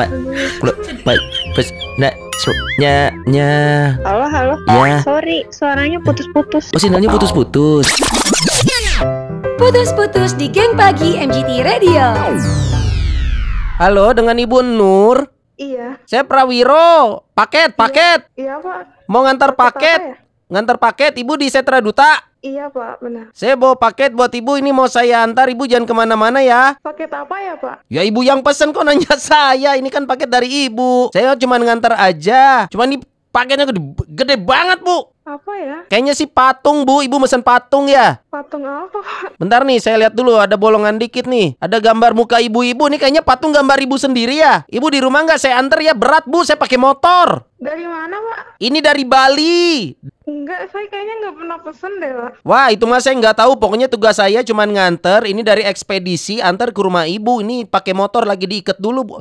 Pak, kulo, Pak, pes, nak, nya, nya. Halo, halo. Ya. Sorry, suaranya putus-putus. Oh, sinyalnya putus-putus. Putus-putus di geng pagi MGT Radio. Halo, dengan Ibu Nur. Iya, Saya Prawiro. Paket, paket. iya Pak. Mau ngantar Paket apa paket. Ngantar paket, Ibu di Setra Duta. Iya Pak, benar. Saya bawa paket buat Ibu. Ini mau saya antar. Ibu jangan ke mana-mana ya. Paket apa ya Pak? Ya Ibu yang pesen kok nanya saya. Ini kan paket dari Ibu. Saya cuma ngantar aja. Cuma ini paketnya gede, gede banget, Bu. Apa ya? Kayaknya sih patung, Bu. Ibu mesen patung ya. Patung apa? Bentar nih, saya lihat dulu ada bolongan dikit nih. Ada gambar muka ibu-ibu. Nih kayaknya patung gambar ibu sendiri ya. Ibu di rumah nggak saya antar ya berat bu. Saya pakai motor. Dari mana Pak? Ini dari Bali. Enggak, saya kayaknya nggak pernah pesen deh Pak. Wah itu mah saya nggak tahu. Pokoknya tugas saya cuma nganter. Ini dari ekspedisi antar ke rumah ibu. Ini pakai motor lagi diikat dulu bu.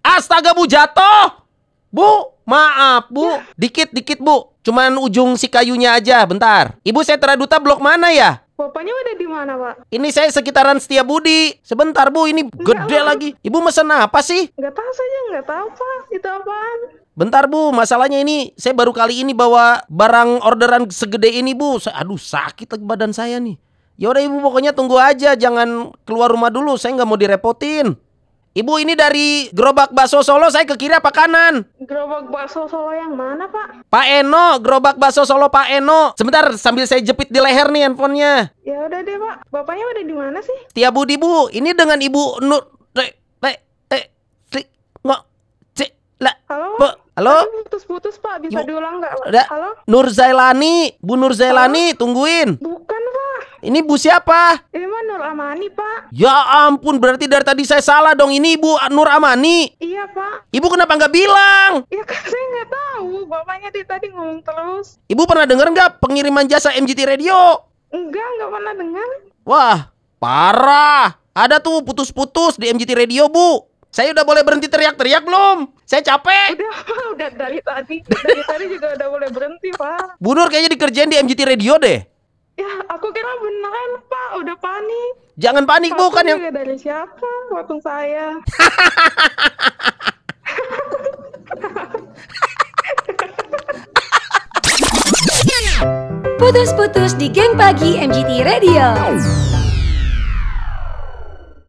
Astaga bu jatuh. Bu, maaf bu. Dikit dikit bu. Cuman ujung si kayunya aja. Bentar. Ibu saya teraduta blok mana ya? Bapaknya udah di mana Pak? Ini saya sekitaran Setia Budi. Sebentar bu, ini gede Bu. lagi. Ibu mesen apa sih? Nggak tahu saja, nggak tahu Pak. Itu apaan? Bentar bu, masalahnya ini saya baru kali ini bawa barang orderan segede ini bu. Aduh sakit lagi badan saya nih. Ya udah ibu pokoknya tunggu aja, jangan keluar rumah dulu. Saya nggak mau direpotin. Ibu ini dari gerobak bakso Solo, saya ke kiri apa kanan? Gerobak bakso Solo yang mana Pak? Pak Eno, gerobak bakso Solo Pak Eno. Sebentar sambil saya jepit di leher nih handphonenya. Ya udah deh Pak. Bapaknya udah di mana sih? Tia Budi bu, ini dengan ibu Nur, re, re, eh, tri, ngo, ci, la, Halo? Bu, halo? Putus-putus Pak. Bisa Ibu- diulang nggak Pak? Ada Halo? Nur Zailani, Bu Nur Zailani, tungguin. Bukan Pak. Ini Bu siapa? Ini Nur Amani Pak. Ya ampun, berarti dari tadi saya salah dong. Ini Ibu Nur Amani. Iya Pak. Ibu kenapa nggak bilang? Ya kan saya nggak tahu. Bapaknya di tadi ngomong terus. Ibu pernah denger nggak pengiriman jasa MGT Radio? Enggak, nggak pernah dengar. Wah, parah. Ada tuh putus-putus di MGT Radio, Bu. Saya udah boleh berhenti teriak-teriak belum? Saya capek. Udah udah dari tadi. Dari tadi juga udah boleh berhenti Pak. Bu Nur kayaknya dikerjain di MGT Radio deh. Udah panik. Jangan panik, Bu. Patung Kan yang... dari siapa? Patung saya. Putus-putus di geng pagi MGT Radio.